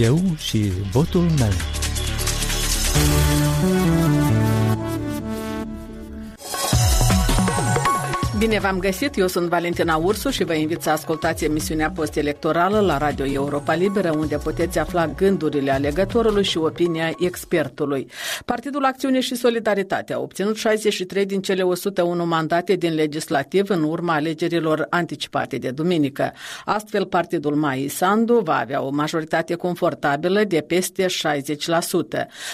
Eu și votul meu. Bine v-am găsit, eu sunt Valentina Ursu și vă invit să ascultați emisiunea post-electorală la Radio Europa Liberă, unde puteți afla gândurile alegătorului și opinia expertului. Partidul Acțiune și Solidaritate a obținut 63 din cele 101 mandate din legislativ în urma alegerilor anticipate de duminică. Astfel, partidul Mai Sandu va avea o majoritate confortabilă de peste 60%.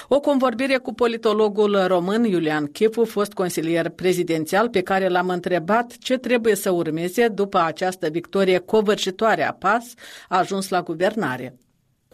O convorbire cu politologul român Iulian Chifu, fost consilier prezidențial, pe care l-am întrebat întrebat ce trebuie să urmeze după această victorie covârșitoare a PAS ajuns la guvernare.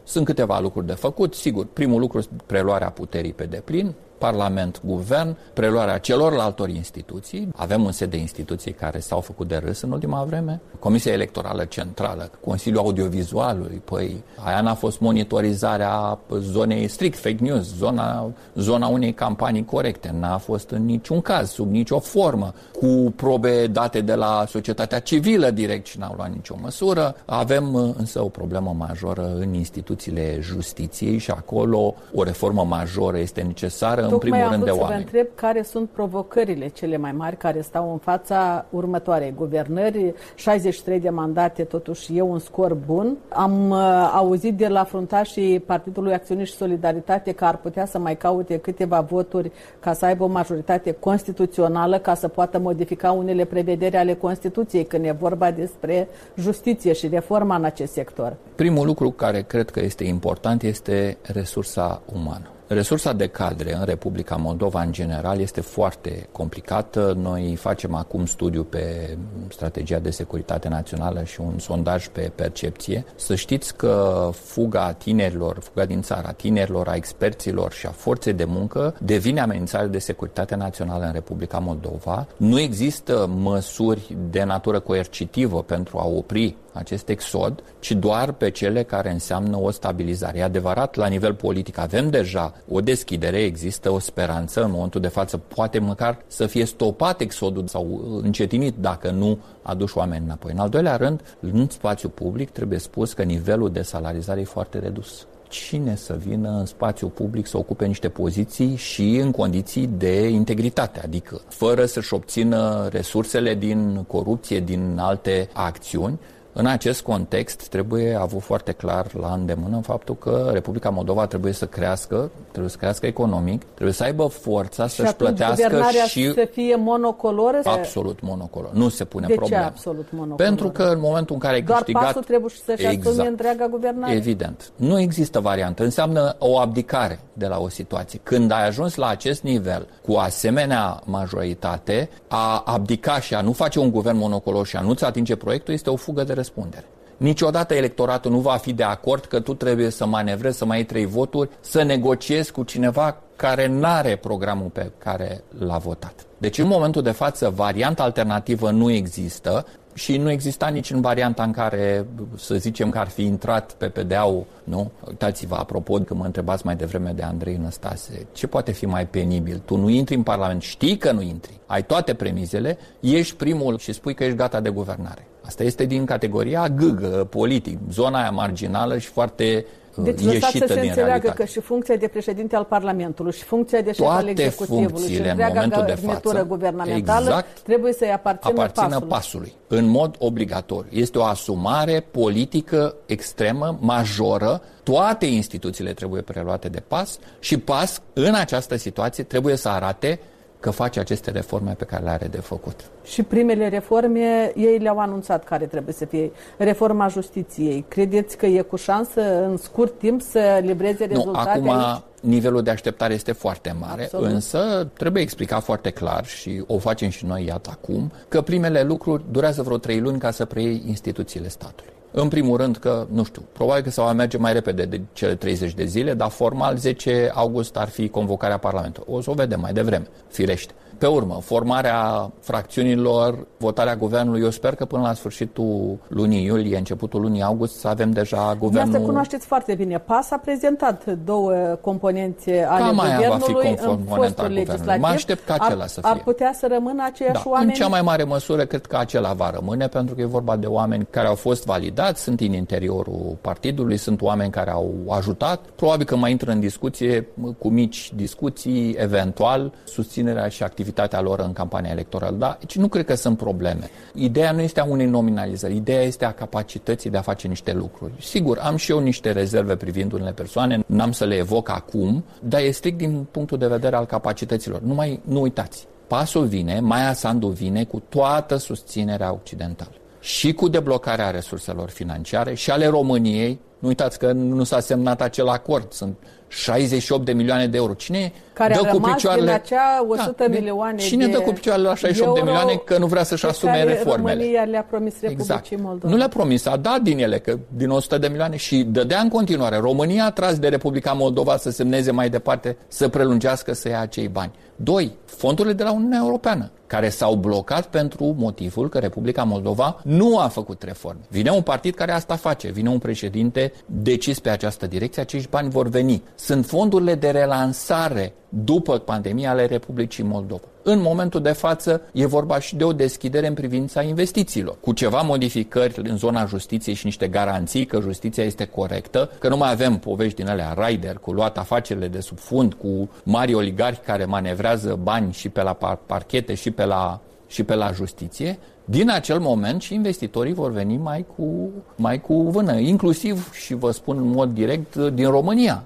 Sunt câteva lucruri de făcut. Sigur, primul lucru, preluarea puterii pe deplin. Parlament, Guvern, preluarea celorlaltor instituții. Avem un set de instituții care s-au făcut de râs în ultima vreme. Comisia Electorală Centrală, Consiliul Audiovizualului, păi aia n-a fost monitorizarea zonei strict fake news, zona, zona unei campanii corecte. N-a fost în niciun caz, sub nicio formă, cu probe date de la societatea civilă direct și n-au luat nicio măsură. Avem însă o problemă majoră în instituțiile justiției și acolo o reformă majoră este necesară Tocmai în primul rând de să oameni. vă întreb care sunt provocările cele mai mari care stau în fața următoarei guvernări. 63 de mandate, totuși e un scor bun. Am uh, auzit de la fruntașii Partidului Acțiune și Solidaritate că ar putea să mai caute câteva voturi ca să aibă o majoritate constituțională ca să poată modifica unele prevederi ale Constituției când e vorba despre justiție și reforma în acest sector. Primul lucru care cred că este important este resursa umană. Resursa de cadre în Republica Moldova, în general, este foarte complicată. Noi facem acum studiu pe strategia de securitate națională și un sondaj pe percepție. Să știți că fuga tinerilor, fuga din țara tinerilor, a experților și a forței de muncă devine amenințare de securitate națională în Republica Moldova. Nu există măsuri de natură coercitivă pentru a opri acest exod, ci doar pe cele care înseamnă o stabilizare. E adevărat, la nivel politic avem deja o deschidere, există o speranță în momentul de față, poate măcar să fie stopat exodul sau încetinit dacă nu aduși oameni înapoi. În al doilea rând, în spațiu public trebuie spus că nivelul de salarizare e foarte redus cine să vină în spațiu public să ocupe niște poziții și în condiții de integritate, adică fără să-și obțină resursele din corupție, din alte acțiuni, în acest context trebuie avut foarte clar la îndemână faptul că Republica Moldova trebuie să crească, trebuie să crească economic, trebuie să aibă forța și să-și plătească și... să fie monocoloră? Absolut monocolor. Nu se pune de problemă. ce absolut monocoloră? Pentru că în momentul în care ai Doar câștigat... pasul trebuie să-și exact, asume întreaga guvernare? Evident. Nu există variantă. Înseamnă o abdicare de la o situație. Când ai ajuns la acest nivel cu asemenea majoritate, a abdica și a nu face un guvern monocolor și a nu-ți atinge proiectul este o fugă de răspundere. Niciodată electoratul nu va fi de acord că tu trebuie să manevrezi, să mai ai trei voturi, să negociezi cu cineva care nu are programul pe care l-a votat. Deci în momentul de față varianta alternativă nu există și nu exista nici în varianta în care, să zicem că ar fi intrat PPD-ul, nu? Uitați-vă, apropo, că mă întrebați mai devreme de Andrei Năstase, ce poate fi mai penibil? Tu nu intri în Parlament, știi că nu intri, ai toate premizele, ești primul și spui că ești gata de guvernare. Asta este din categoria gâgă, politic, zona aia marginală și foarte deci ieșită să se din înțeleagă realitate. că și funcția de președinte al Parlamentului și funcția de șef al Toate executivului și funcțiile în întreaga momentul de garnitură față, guvernamentală exact, trebuie să-i aparțină, aparțină pasului. pasului, în mod obligatoriu. Este o asumare politică extremă, majoră. Toate instituțiile trebuie preluate de pas și pas, în această situație, trebuie să arate că face aceste reforme pe care le are de făcut. Și primele reforme, ei le-au anunțat care trebuie să fie. Reforma justiției. Credeți că e cu șansă în scurt timp să livreze rezultate nu, acum aici? nivelul de așteptare este foarte mare, Absolut. însă trebuie explicat foarte clar și o facem și noi, iată acum, că primele lucruri durează vreo trei luni ca să preiei instituțiile statului. În primul rând că, nu știu, probabil că se va merge mai repede de cele 30 de zile, dar formal 10 august ar fi convocarea Parlamentului. O să o vedem mai devreme, firește. Pe urmă, formarea fracțiunilor, votarea guvernului, eu sper că până la sfârșitul lunii iulie, începutul lunii august, să avem deja guvernul... Asta cunoașteți foarte bine. PAS a prezentat două componențe ale Cam guvernului va fi în fostul legislativ. Mă aștept ca acela ar, să fie. Ar putea să rămână aceiași da, oameni? În cea mai mare măsură, cred că acela va rămâne, pentru că e vorba de oameni care au fost validați, sunt în interiorul partidului, sunt oameni care au ajutat. Probabil că mai intră în discuție cu mici discuții, eventual, susținerea și activitatea lor în campania electorală. Dar deci nu cred că sunt probleme. Ideea nu este a unei nominalizări, ideea este a capacității de a face niște lucruri. Sigur, am și eu niște rezerve privind unele persoane, n-am să le evoc acum, dar e strict din punctul de vedere al capacităților. Nu mai nu uitați, pasul vine, Maia Sandu vine cu toată susținerea occidentală și cu deblocarea resurselor financiare și ale României. Nu uitați că nu s-a semnat acel acord, sunt 68 de milioane de euro. Cine care dă a cu picioarele... din acea 100 da, milioane Cine de dă cu picioarele la 68 de milioane că nu vrea să-și asume reformele? România le-a promis Republicii exact. Moldova. Nu le-a promis, a dat din ele, că din 100 de milioane și dădea în continuare. România a tras de Republica Moldova să semneze mai departe, să prelungească, să ia acei bani. Doi, fondurile de la Uniunea Europeană care s-au blocat pentru motivul că Republica Moldova nu a făcut reforme. Vine un partid care asta face, vine un președinte decis pe această direcție, acești bani vor veni. Sunt fondurile de relansare după pandemia ale Republicii Moldova. În momentul de față e vorba și de o deschidere în privința investițiilor, cu ceva modificări în zona justiției și niște garanții că justiția este corectă, că nu mai avem povești din alea rider cu luat afacerile de sub fund, cu mari oligarhi care manevrează bani și pe la parchete și pe la, și pe la justiție, din acel moment și investitorii vor veni mai cu, mai cu vână, inclusiv, și vă spun în mod direct, din România.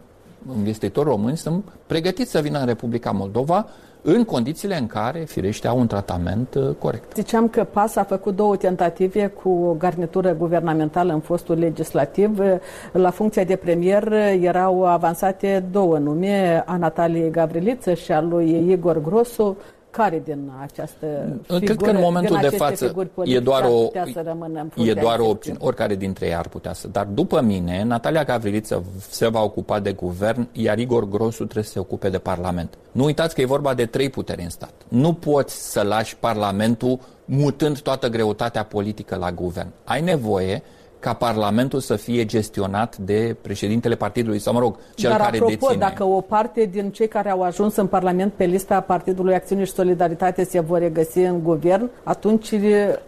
Investitori români sunt pregătiți să vină în Republica Moldova în condițiile în care, firește, au un tratament uh, corect. Ziceam că PAS a făcut două tentative cu o garnitură guvernamentală în fostul legislativ. La funcția de premier erau avansate două nume, a Nataliei Gavriliță și a lui Igor Grosu care din această figură, Cred că în momentul de față e doar o, e doar o opțiune. Oricare dintre ei ar putea să. Dar după mine, Natalia Gavriliță se va ocupa de guvern, iar Igor Grosu trebuie să se ocupe de Parlament. Nu uitați că e vorba de trei puteri în stat. Nu poți să lași Parlamentul mutând toată greutatea politică la guvern. Ai nevoie ca Parlamentul să fie gestionat de președintele partidului sau, mă rog, cel Dar care apropo, deține. dacă o parte din cei care au ajuns în Parlament pe lista Partidului Acțiune și Solidaritate se vor regăsi în guvern, atunci...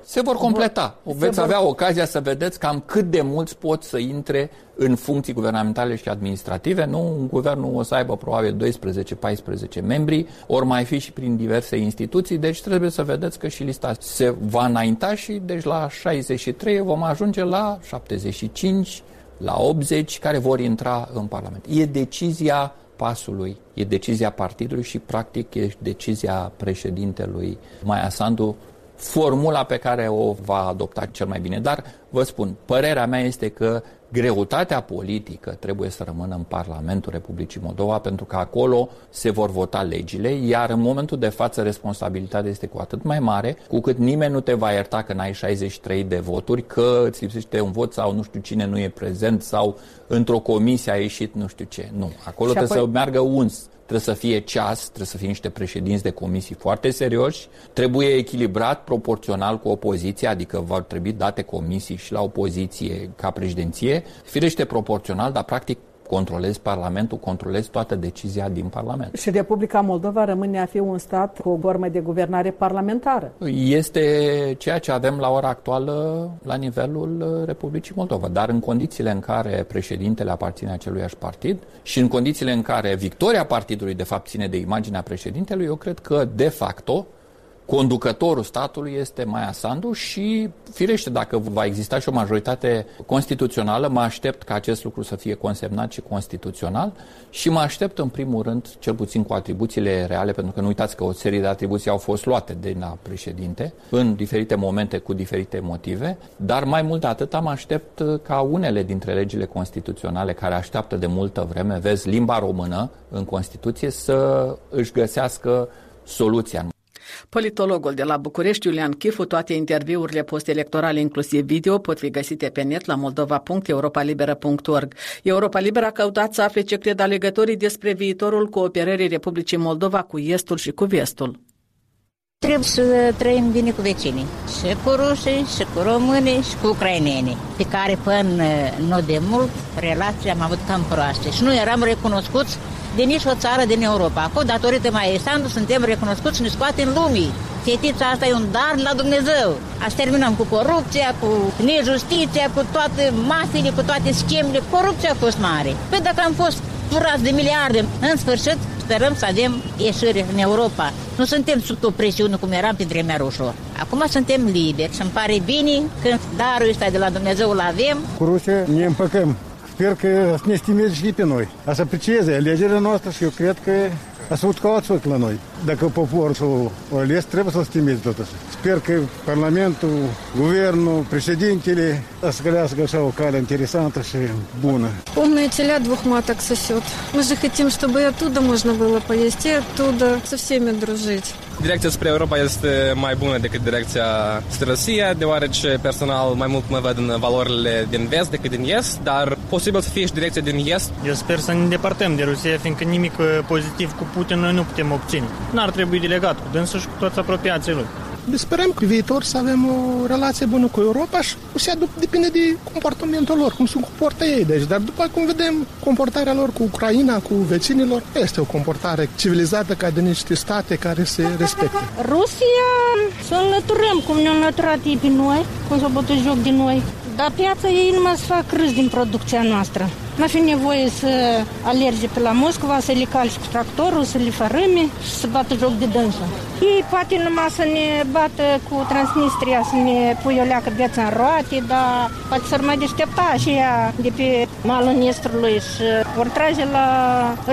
Se vor completa. Vor, Veți vor... avea ocazia să vedeți cam cât de mulți pot să intre în funcții guvernamentale și administrative. Nu, guvernul o să aibă probabil 12-14 membri, ori mai fi și prin diverse instituții, deci trebuie să vedeți că și lista se va înainta și deci la 63 vom ajunge la 75, la 80 care vor intra în Parlament. E decizia pasului, e decizia partidului și practic e decizia președintelui Maia Sandu formula pe care o va adopta cel mai bine. Dar vă spun, părerea mea este că greutatea politică trebuie să rămână în Parlamentul Republicii Moldova pentru că acolo se vor vota legile, iar în momentul de față responsabilitatea este cu atât mai mare, cu cât nimeni nu te va ierta că n-ai 63 de voturi, că îți lipsește un vot sau nu știu cine nu e prezent sau într-o comisie a ieșit nu știu ce. Nu, acolo și trebuie apoi... să meargă uns trebuie să fie ceas, trebuie să fie niște președinți de comisii foarte serioși, trebuie echilibrat proporțional cu opoziția, adică vor trebui date comisii și la opoziție ca președinție, firește proporțional, dar practic controlezi Parlamentul, controlezi toată decizia din Parlament. Și Republica Moldova rămâne a fi un stat cu o formă de guvernare parlamentară. Este ceea ce avem la ora actuală la nivelul Republicii Moldova, dar în condițiile în care președintele aparține aceluiași partid și în condițiile în care victoria partidului de fapt ține de imaginea președintelui, eu cred că de facto conducătorul statului este Maia Sandu și, firește, dacă va exista și o majoritate constituțională, mă aștept ca acest lucru să fie consemnat și constituțional și mă aștept, în primul rând, cel puțin cu atribuțiile reale, pentru că nu uitați că o serie de atribuții au fost luate de la președinte în diferite momente cu diferite motive, dar mai mult de atât am aștept ca unele dintre legile constituționale care așteaptă de multă vreme, vezi, limba română în Constituție, să își găsească soluția. Politologul de la București, Iulian Chifu, toate interviurile postelectorale, inclusiv video, pot fi găsite pe net la moldova.europalibera.org. Europa Liberă a căutat să afle ce cred alegătorii despre viitorul cooperării Republicii Moldova cu Estul și cu Vestul. Trebuie să trăim bine cu vecinii, și cu rușii, și cu românii, și cu ucrainenii, pe care până nu de mult relații am avut cam proaste și nu eram recunoscuți de nici o țară din Europa. Acum, datorită mai Sandu, suntem recunoscuți și ne scoate în lumii. Fetița asta e un dar la Dumnezeu. Aș terminăm cu corupția, cu nejustiția, cu toate mafile, cu toate schemele. Corupția a fost mare. Păi dacă am fost furați de miliarde, în sfârșit sperăm să avem ieșiri în Europa. Nu suntem sub o presiune cum eram pe vremea rușilor. Acum suntem liberi și îmi pare bine când darul ăsta de la Dumnezeu îl avem. Cu Rusia ne împăcăm. А Спирка а с нестімічні піной. А сапричези, лезери ношташки, кветки, а сутка отсутленой. Так по порсу лес треба стіміць дотас. Спирка парламенту, гуверну, присоединители, а с коляска шаукали, интересанташи, буна. Умные теля двух маток сосет. Мы же хотим, чтобы и оттуда можно было поесть, и оттуда со всеми дружить. Direcția spre Europa este mai bună decât direcția spre Rusia, deoarece personal mai mult mă văd în valorile din vest decât din est, dar posibil să fie și direcția din est. Eu sper să ne îndepărtăm de Rusia, fiindcă nimic pozitiv cu Putin noi nu putem obține. N-ar trebui delegat cu dânsul și cu toți apropiații lui. Sperăm că viitor să avem o relație bună cu Europa și Rusia depinde de comportamentul lor, cum se comportă ei. Deci, dar după cum vedem comportarea lor cu Ucraina, cu vecinilor, este o comportare civilizată ca de niște state care se respectă. Rusia să înlăturăm cum ne-au înlăturat ei pe noi, cum s-au bătut joc din noi. Dar piața ei numai să fac râs din producția noastră. N-a fi nevoie să alerge pe la Moscova, să le calci cu tractorul, să le fărâme și să bată joc de dânsă. Ei poate numai să ne bată cu Transnistria, să ne pui o leacă viața în roate, dar poate să mai deștepta și ea de pe malul Nistrului și vor trage la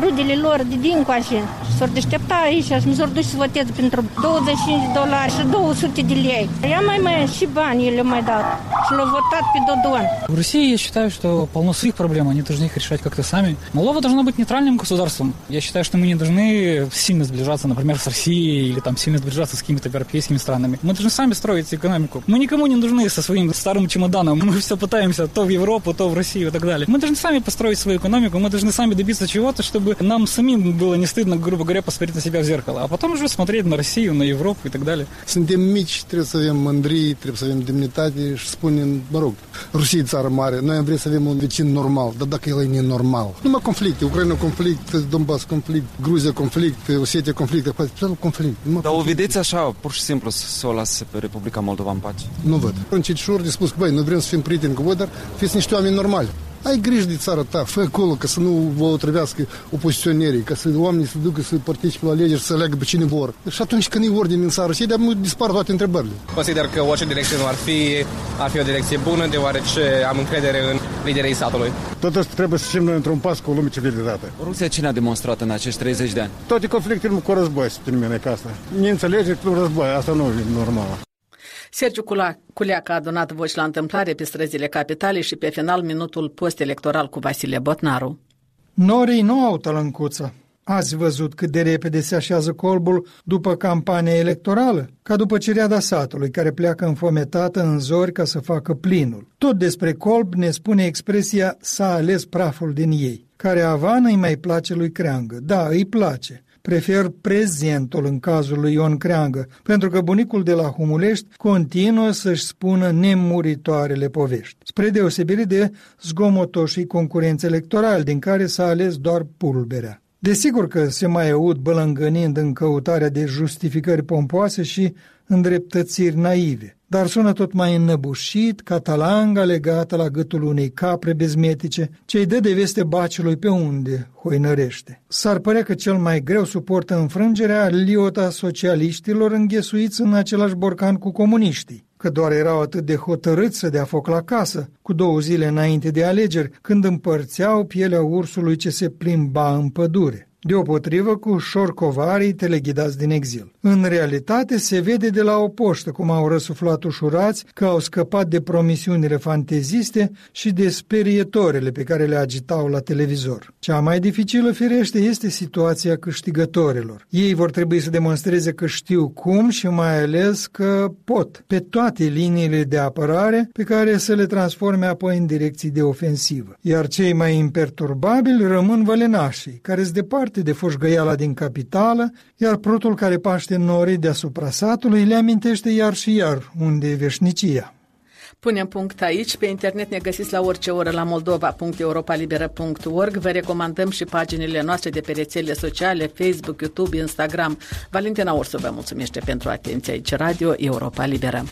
rudele lor de dincoace și s-or deștepta aici și mi s-or duce să voteze pentru 25 de dolari și 200 de lei. Ea mai mai și bani le mai dat și l-au votat pe Dodon. В России я считаю, что полно своих проблем, они должны их решать как-то сами. Молдова должна быть нейтральным государством. Я считаю, что мы не должны сильно сближаться, например, с Россией или там сильно сближаться с какими-то европейскими странами. Мы должны сами строить экономику. Мы никому не нужны со своим старым чемоданом. Мы все пытаемся то в Европу, то в Россию и так далее. Мы должны сами построить свою экономику, мы должны сами добиться чего-то, чтобы нам самим было не стыдно, грубо говоря, посмотреть на себя в зеркало, а потом уже смотреть на Россию, на Европу и так далее. Suntem mici, trebuie să avem mândrie, trebuie să avem demnitate și spunem, mă rog, Rusia e țară mare, noi am vrea să avem un vecin normal, dar dacă el e nenormal. Numai conflicte, Ucraina conflict, Donbass conflict, Gruzia conflict, Osetia conflict, total conflict. Dar o vedeți așa, pur și simplu, să o lase pe Republica Moldova în pace? Nu văd. Încetșor de spus, băi, noi vrem să fim prieteni cu voi, dar fiți niște oameni normali. Ai grijă de țara ta, fă acolo ca să nu vă otrăvească opoziționerii, ca să oamenii să ducă să participe la alegeri, să aleagă pe cine vor. Și atunci când e ordine în țară, și de nu dispar toate întrebările. Consider că orice direcție nu ar fi, ar fi o direcție bună, deoarece am încredere în liderii statului. Totuși trebuie să fim noi într-un pas cu o lume civilizată. Rusia ce ne-a demonstrat în acești 30 de ani? Toate conflictele cu război se termină ca asta. Neînțelegeri cu război, asta nu e normal. Sergiu Culeac a adunat voci la întâmplare pe străzile capitale și pe final minutul post-electoral cu Vasile Botnaru. Norii nu au tălâncuță. Ați văzut cât de repede se așează colbul după campania electorală? Ca după cereada satului, care pleacă înfometată în zori ca să facă plinul. Tot despre colb ne spune expresia s-a ales praful din ei. Care avană îi mai place lui Creangă. Da, îi place prefer prezentul în cazul lui Ion Creangă, pentru că bunicul de la Humulești continuă să-și spună nemuritoarele povești, spre deosebire de zgomotoșii concurenți electorali, din care s-a ales doar pulberea. Desigur că se mai aud bălângănind în căutarea de justificări pompoase și îndreptățiri naive, dar sună tot mai înnăbușit ca talanga legată la gâtul unei capre bezmetice, ce-i dă de veste baciului pe unde hoinărește. S-ar părea că cel mai greu suportă înfrângerea liota socialiștilor înghesuiți în același borcan cu comuniștii că doar erau atât de hotărâți să dea foc la casă, cu două zile înainte de alegeri, când împărțeau pielea ursului ce se plimba în pădure deopotrivă cu șorcovarii teleghidați din exil. În realitate se vede de la o poștă cum au răsuflat ușurați că au scăpat de promisiunile fanteziste și de sperietorele pe care le agitau la televizor. Cea mai dificilă firește este situația câștigătorilor. Ei vor trebui să demonstreze că știu cum și mai ales că pot pe toate liniile de apărare pe care să le transforme apoi în direcții de ofensivă. Iar cei mai imperturbabili rămân vălenașii, care îți departe departe de foșgăiala din capitală, iar prutul care paște norii deasupra satului le amintește iar și iar unde e veșnicia. Punem punct aici. Pe internet ne găsiți la orice oră la moldova.europalibera.org. Vă recomandăm și paginile noastre de pe rețelele sociale, Facebook, YouTube, Instagram. Valentina Ursu vă mulțumește pentru atenție aici, Radio Europa Liberă.